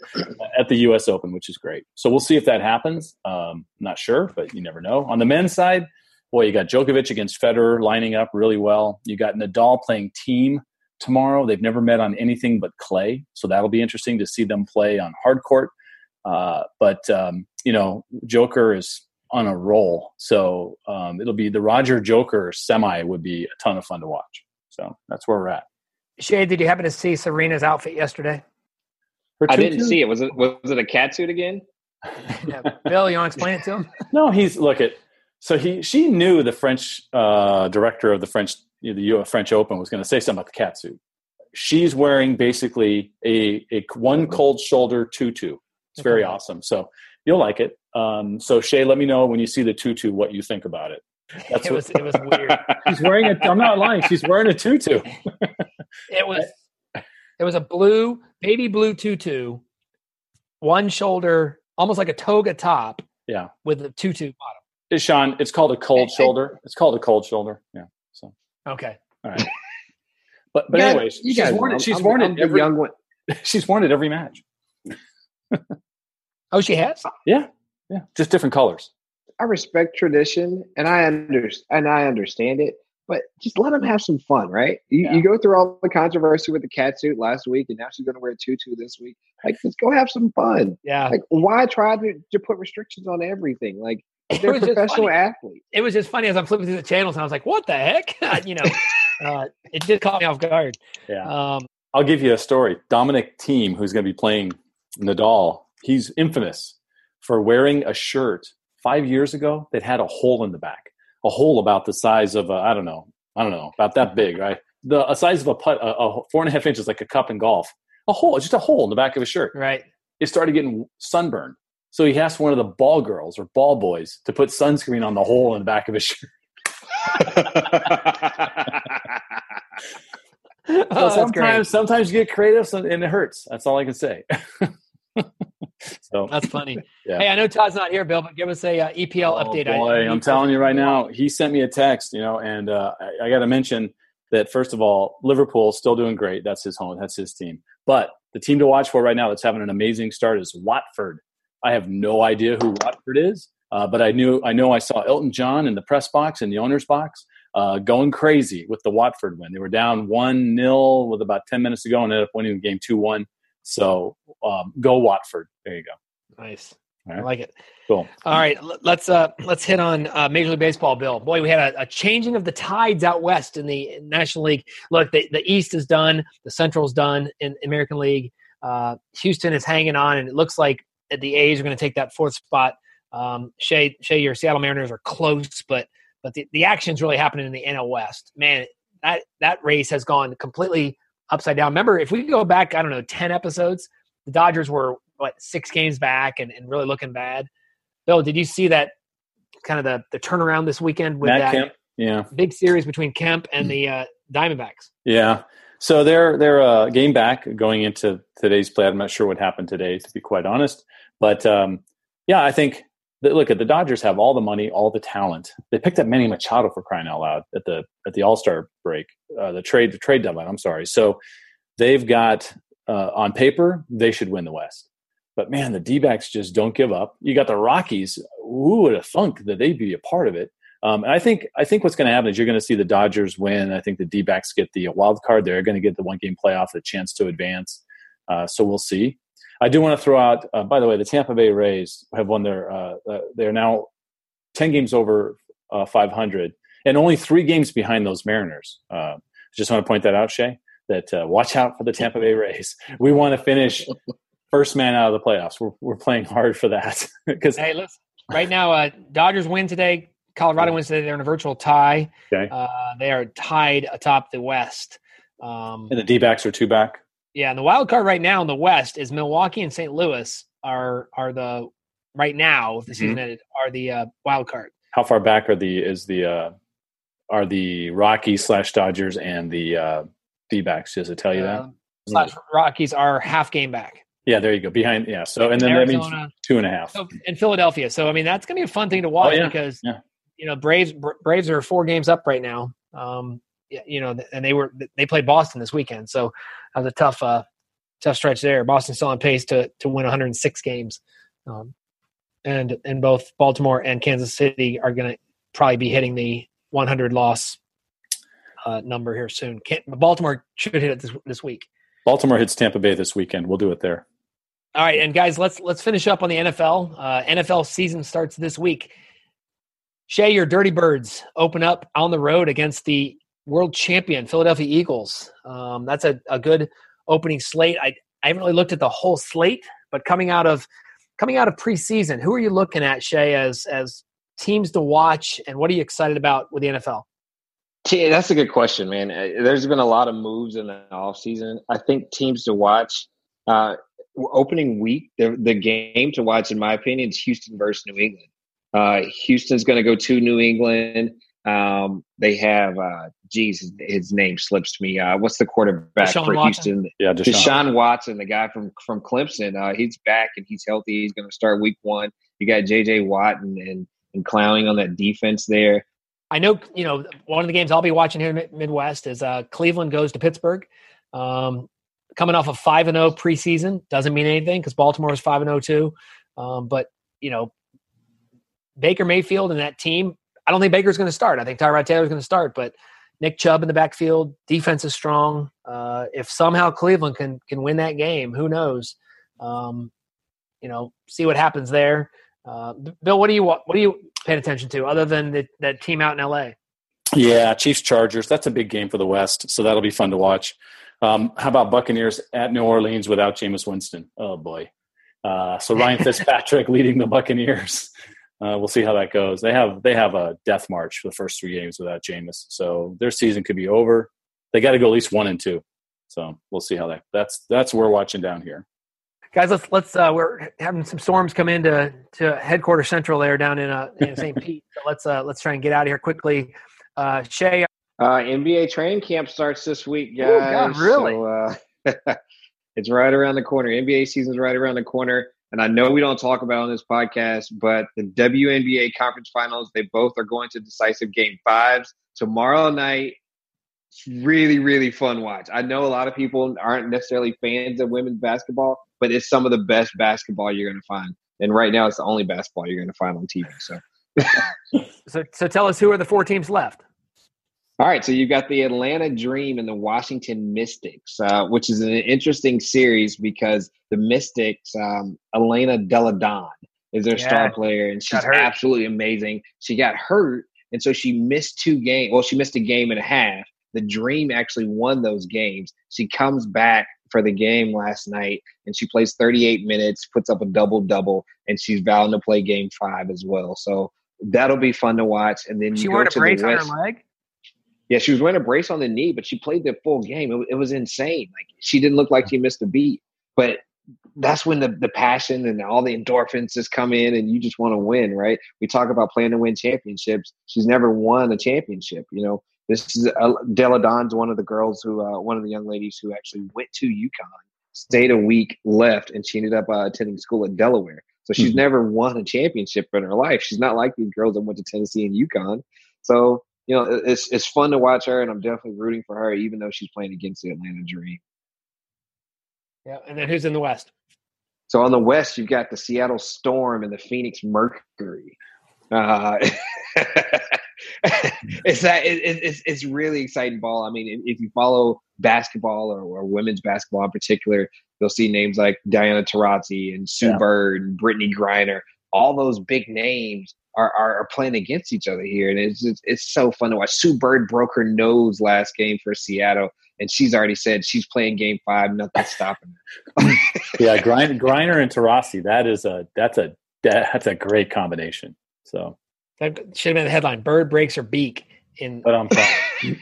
Speaker 2: at the U.S. Open, which is great. So we'll see if that happens. Um, not sure, but you never know. On the men's side, boy, you got Djokovic against Federer lining up really well. You got Nadal playing Thiem tomorrow. They've never met on anything but clay, so that'll be interesting to see them play on hard court. Uh, but um, you know, Joker is on a roll, so um, it'll be the Roger Joker semi would be a ton of fun to watch. So that's where we're at.
Speaker 3: Che, did you happen to see Serena's outfit yesterday?
Speaker 2: Her
Speaker 5: I didn't see it. Was it was it a cat suit again?
Speaker 3: Yeah. Bill, you want to explain it to him?
Speaker 2: No, he's look at. So he she knew the French uh, director of the French the U- French Open was going to say something about the cat suit. She's wearing basically a, a one cold shoulder tutu. It's very
Speaker 3: Okay.
Speaker 2: awesome. So you'll like it. Um, so Che, let me know when you see the tutu what you think about it. That's
Speaker 3: it
Speaker 2: what-
Speaker 3: was it was weird.
Speaker 2: She's wearing a. I'm not lying. She's wearing a tutu.
Speaker 3: It was it was a blue baby blue tutu, one shoulder, almost like a toga top.
Speaker 2: Yeah.
Speaker 3: with a tutu bottom.
Speaker 2: Sean, it's called a cold shoulder. It's called a cold shoulder. Yeah. So,
Speaker 3: Okay,
Speaker 2: all right. But but
Speaker 5: You guys-
Speaker 2: anyways,
Speaker 5: you
Speaker 2: she's
Speaker 5: guys
Speaker 2: worn
Speaker 5: know,
Speaker 2: it. She's
Speaker 5: I'm-
Speaker 2: worn
Speaker 5: I'm
Speaker 2: it
Speaker 5: the
Speaker 2: every.
Speaker 5: young one.
Speaker 2: She's worn it every match.
Speaker 3: oh, she has.
Speaker 2: Yeah, yeah. Just different colors.
Speaker 5: I respect tradition and I under, and I understand it, but just let them have some fun, right? You,
Speaker 2: Yeah.
Speaker 5: you go through all the controversy with the cat suit last week, and now she's going to wear a tutu this week. Like, let's go have some fun.
Speaker 3: Yeah,
Speaker 5: Like, why try to, to put restrictions on everything? Like,
Speaker 3: It
Speaker 5: they're
Speaker 3: was just
Speaker 5: professional
Speaker 3: funny.
Speaker 5: athletes.
Speaker 3: it was just funny as I'm flipping through the channels, and I was like, "What the heck?" you know, uh, it did caught me off guard.
Speaker 2: Yeah.
Speaker 3: Um,
Speaker 2: I'll give you a story. Dominic Thiem, who's going to be playing Nadal, he's infamous for wearing a shirt five years ago that had a hole in the back, a hole about the size of I I don't know, I don't know, about that big, right? The a size of a putt, a, a four and a half inches, like a cup in golf. A hole, just a hole in the back of his shirt.
Speaker 3: right.
Speaker 2: It started getting sunburned. So he asked one of the ball girls or ball boys to put sunscreen on the hole in the back of his shirt.
Speaker 3: Oh,
Speaker 2: So
Speaker 3: that's
Speaker 2: sometimes, sometimes you get creative and it hurts. That's all I can say. so,
Speaker 3: That's funny.
Speaker 2: Yeah.
Speaker 3: Hey, I know Todd's not here, Bill, but give us a uh, EPL
Speaker 2: oh
Speaker 3: update.
Speaker 2: boy,
Speaker 3: I,
Speaker 2: I'm telling you right now, he sent me a text, you know, and uh, I, I got to mention that first of all, Liverpool still doing great. That's his home. That's his team. But the team to watch for right now that's having an amazing start is Watford. I have no idea who Watford is, uh, but I knew I know I saw Elton John in the press box in the owner's box uh, going crazy with the Watford win. They were down one 0 with about ten minutes to go and ended up winning the game two one. So um, go Watford. There you go.
Speaker 3: Nice.
Speaker 2: All
Speaker 3: I like it.
Speaker 2: Cool.
Speaker 3: All right, let's uh let's hit on uh, Major League Baseball. Bill, boy, we had a, a changing of the tides out west in the National League. Look, the, the East is done, the Central's done in American League. Uh, Houston is hanging on, and it looks like the A's are going to take that fourth spot. Um, Che, Che, your Seattle Mariners are close, but but the, the action's really happening in the NL West. Man, that that race has gone completely upside down. Remember, if we go back, I don't know, ten episodes, the Dodgers were what six games back and, and really looking bad. Bill, did you see that kind of the, the turnaround this weekend with
Speaker 2: Matt
Speaker 3: that
Speaker 2: Kemp. Yeah.
Speaker 3: big series between Kemp and the uh, Diamondbacks?
Speaker 2: Yeah. So they're they're a game back going into today's play. I'm not sure what happened today, to be quite honest. But um, yeah, I think that, look at the Dodgers have all the money, all the talent. They picked up Manny Machado for crying out loud at the at the All Star break, uh, the trade the trade deadline. I'm sorry. So they've got uh, on paper they should win the West. But man, the D backs just don't give up. You got the Rockies. Who would have thunk that they'd be a part of it? Um, and I think I think what's going to happen is you're going to see the Dodgers win. I think the D get the wild card. They're going to get the one game playoff, the chance to advance. Uh, so we'll see. I do want to throw out. Uh, by the way, the Tampa Bay Rays have won their. Uh, uh, they're now ten games over uh, 500, and only three games behind those Mariners. Uh, just want to point that out, Che. That watch out for the Tampa Bay Rays. We want to finish first man out of the playoffs. We're we're playing hard for that because
Speaker 3: Hey, listen, right now, Dodgers win today. Colorado wins today. They're in a virtual tie.
Speaker 2: Okay.
Speaker 3: Uh, they are tied atop the West. Um,
Speaker 2: and the D backs are two back.
Speaker 3: yeah, and the wild card right now in the West is Milwaukee and St. Louis are are the right now if the season ended are the uh, wild card.
Speaker 2: how far back are the is the uh are the Rockies slash Dodgers and the uh D backs? Does it tell you that?
Speaker 3: Um, slash Rockies are half game back.
Speaker 2: Yeah, there you go. Behind yeah. So and then that means
Speaker 3: Arizona
Speaker 2: two and a half.
Speaker 3: so, in Philadelphia. So I mean that's gonna be a fun thing to watch
Speaker 2: Oh, yeah.
Speaker 3: because
Speaker 2: Yeah.
Speaker 3: You know Braves Braves are four games up right now. Um, you know, and they were they played Boston this weekend, so that was a tough uh tough stretch there. Boston's still on pace to to win 106 games, um, and and both Baltimore and Kansas City are going to probably be hitting the 100 loss uh, number here soon. Can't, Baltimore should hit it this this week.
Speaker 2: Baltimore hits Tampa Bay this weekend. We'll do it there.
Speaker 3: All right, and guys, let's let's finish up on the NFL. Uh, NFL season starts this week. Che, your Dirty Birds open up on the road against the world champion Philadelphia Eagles. Um, that's a, a good opening slate. I, I haven't really looked at the whole slate, but coming out of coming out of preseason, who are you looking at, Che, as as teams to watch, and what are you excited about with the NFL?
Speaker 5: That's a good question, man. Uh, there's been a lot of moves in the offseason. I think teams to watch. Uh, opening week, the, the game to watch, in my opinion, is Houston versus New England. Uh, Houston's going to go to New England. Um, they have, uh, geez, his, his name slips to me. Uh, what's the quarterback
Speaker 3: Deshaun
Speaker 5: for
Speaker 3: Watson?
Speaker 5: Houston?
Speaker 2: Yeah,
Speaker 5: Deshaun.
Speaker 2: Deshaun.
Speaker 5: Watson, the guy from from Clemson. Uh, he's back and he's healthy. He's going to start week one. You got J.J. Watt and, and and Clowney on that defense there.
Speaker 3: I know, you know, one of the games I'll be watching here in the Midwest is uh, Cleveland goes to Pittsburgh. Um, coming off a five and zero preseason doesn't mean anything because Baltimore is five and zero too. Um, but you know, Baker Mayfield and that team. I don't think Baker's going to start. I think Tyrod Taylor's going to start, but Nick Chubb in the backfield, defense is strong. Uh, if somehow Cleveland can can win that game, who knows? Um, you know, see what happens there. Uh, Bill, what do you what are you paying attention to other than the, that team out in LA?
Speaker 2: Yeah, Chiefs Chargers. That's a big game for the West, so that'll be fun to watch. Um, how about Buccaneers at New Orleans without Jameis Winston? Oh boy. Uh, so Ryan Fitzpatrick leading the Buccaneers. Uh, we'll see how that goes. They have they have a death march for the first three games without Jameis, so their season could be over. They got to go at least one and two. So we'll see how that. That's that's what we're watching down here.
Speaker 3: Guys, let's let's uh, we're having some storms come into to headquarters central there down in uh, in St. Pete. So let's uh, let's try and get out of here quickly. Uh, Che,
Speaker 5: Uh, NBA training camp starts this week, guys.
Speaker 3: Ooh, God, really?
Speaker 5: So, uh, it's right around the corner. NBA season's right around the corner. And I know we don't talk about on this podcast, but the WNBA conference finals, they both are going to decisive game fives tomorrow night. It's really, really fun watch. I know a lot of people aren't necessarily fans of women's basketball, but it's some of the best basketball you're going to find. And right now, it's the only basketball you're going to find on TV. So
Speaker 3: so so tell us who are the four teams left?
Speaker 5: All right, so you've got the Atlanta Dream and the Washington Mystics, uh, which is an interesting series because the Mystics, um, Elena Delle Donne is their
Speaker 3: Yeah,
Speaker 5: star player, and she's absolutely amazing. She got hurt, and so she missed two games. Well, she missed a game and a half. The Dream actually won those games. She comes back for the game last night, and she plays 38 minutes, puts up a double double, and she's vowing to play Game Five as well. So that'll be fun to watch. And then you
Speaker 3: She
Speaker 5: go
Speaker 3: wearing a brace on her leg.
Speaker 5: Yeah, she was wearing a brace on the knee, but she played the full game. It, it was insane. Like she didn't look like she missed a beat. But that's when the, the passion and all the endorphins just come in, and you just want to win, right? We talk about playing to win championships. She's never won a championship. You know, this is uh, Delle Donne's one of the girls who, uh, one of the young ladies who actually went to UConn, stayed a week, left, and she ended up uh, attending school at Delaware. So she's
Speaker 2: Mhm.
Speaker 5: never won a championship in her life. She's not like these girls that went to Tennessee and UConn. So you know, it's it's fun to watch her, and I'm definitely rooting for her, even though she's playing against the Atlanta Dream.
Speaker 3: Yeah, and then who's in the West?
Speaker 5: So on the West, you've got the Seattle Storm and the Phoenix Mercury. Uh, it's that it, it- it's it's really exciting ball. I mean, if, if you follow basketball or, or women's basketball in particular, you'll see names like Diana Taurasi and Sue
Speaker 2: Yeah.
Speaker 5: Bird and Brittney Griner. All those big names are, are, are playing against each other here, and it's just, it's so fun to watch. Sue Bird broke her nose last game for Seattle, and she's already said she's playing Game Five. Nothing's stopping her.
Speaker 2: Yeah, Griner, Griner and Taurasi. That is a that's a that's a great combination. So,
Speaker 3: That should have been the headline. Bird breaks her beak in.
Speaker 2: but I'm fine.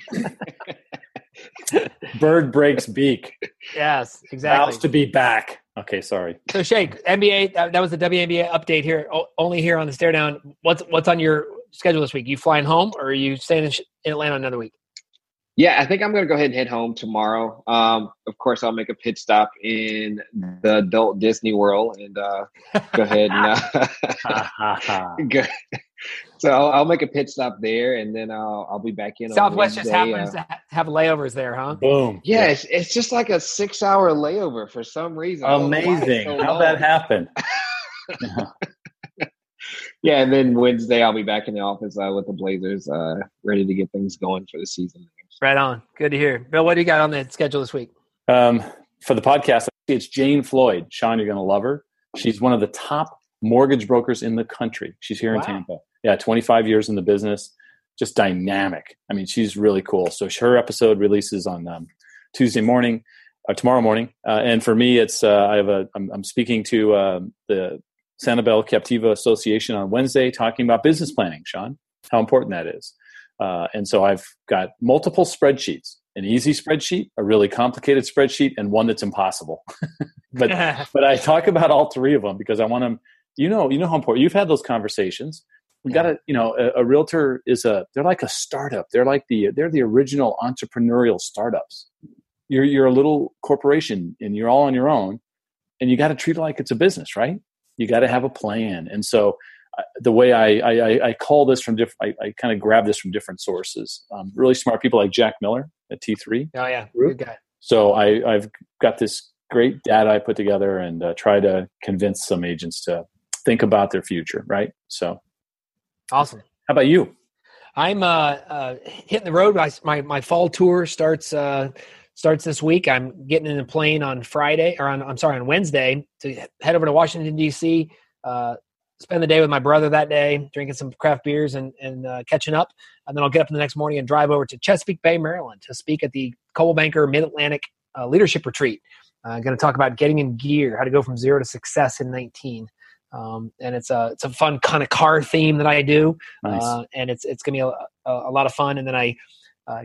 Speaker 2: bird breaks beak.
Speaker 3: Yes, exactly.
Speaker 2: Vows to be back. Okay, sorry.
Speaker 3: So Shake, NBA. That, that was the WNBA update here. O- only here on the stare down. What's what's on your schedule this week? You flying home or are you staying in, Sh- in Atlanta another week?
Speaker 5: Yeah, I think I'm going to go ahead and head home tomorrow. Um, of course, I'll make a pit stop in the adult Disney World and uh, go ahead and uh, go. So I'll, I'll make a pit stop there, and then I'll I'll be back in. on
Speaker 3: Southwest just happens
Speaker 5: uh,
Speaker 3: to have layovers there, huh?
Speaker 2: Boom.
Speaker 5: yeah, it's, it's just like a six hour layover for some reason. I don't know why it's
Speaker 2: Amazing.
Speaker 5: so
Speaker 2: How'd that
Speaker 5: happened?
Speaker 2: happen?
Speaker 5: Yeah, and then Wednesday I'll be back in the office uh, with the Blazers, uh, ready to get things going for the season.
Speaker 3: Right on. Good to hear. Bill, what do you got on the schedule this week?
Speaker 2: Um, for the podcast, it's Jane Floyd. Sean, you're going to love her. She's one of the top mortgage brokers in the country. She's here in Tampa. Yeah, 25 years in the business. just dynamic. I mean, she's really cool. So her episode releases on um, Tuesday morning, uh, tomorrow morning. Uh, and for me, it's uh, I have a I'm, I'm speaking to um, the Sanibel Captiva Association on Wednesday, talking about business planning. Sean, how important that is. Uh, and so I've got multiple spreadsheets an easy spreadsheet, a really complicated spreadsheet, and one that's impossible. but but I talk about all three of them because I want them. You know, you know how important you've had those conversations. We got to, you know, a, a, realtor is a they're like a startup. They're like the they're the original entrepreneurial startups. You're you're a little corporation and you're all on your own, and you got to treat it like it's a business, right? You got to have a plan. And so the way I, I, I, call this from different, I, I kind of grab this from different sources. Um, really smart people like Jack Miller at T3.
Speaker 3: Oh yeah, group. good guy.
Speaker 2: So I, I've got this great data I put together and uh, try to convince some agents to think about their future. Right. So
Speaker 3: awesome.
Speaker 2: How about you?
Speaker 3: I'm uh, uh, hitting the road. My, my, my fall tour starts uh, starts this week. I'm getting in a plane on Friday, or on, I'm sorry, on Wednesday to head over to Washington D.C. Uh, spend the day with my brother that day, drinking some craft beers and, and uh, catching up. And then I'll get up in the next morning and drive over to Chesapeake Bay, Maryland to speak at the Coldwell Banker Mid Atlantic uh, Leadership Retreat. I'm uh, going to talk about getting in gear, how to go from zero to success in 19. Um, and it's a it's a fun kind of car theme that I do, nice. uh, and it's it's gonna be a, a, a, lot of fun. And then I uh,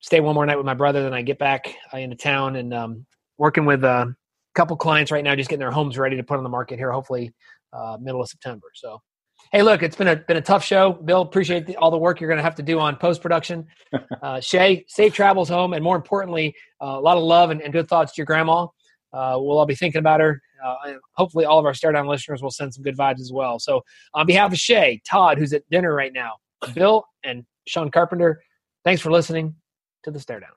Speaker 3: stay one more night with my brother. Then I get back uh, into town and um, working with a couple clients right now, just getting their homes ready to put on the market here. Hopefully, uh, middle of September. So, hey, look, it's been a been a tough show. Bill, appreciate the, all the work you're going to have to do on post production. Uh, Che, safe travels home, and more importantly, uh, a lot of love and, and, good thoughts to your grandma. Uh, we'll all be thinking about her. Uh, hopefully, all of our Stare Down listeners will send some good vibes as well. So, on behalf of Che, Todd, who's at dinner right now, Bill, and Sean Carpenter, thanks for listening to the Stare Down.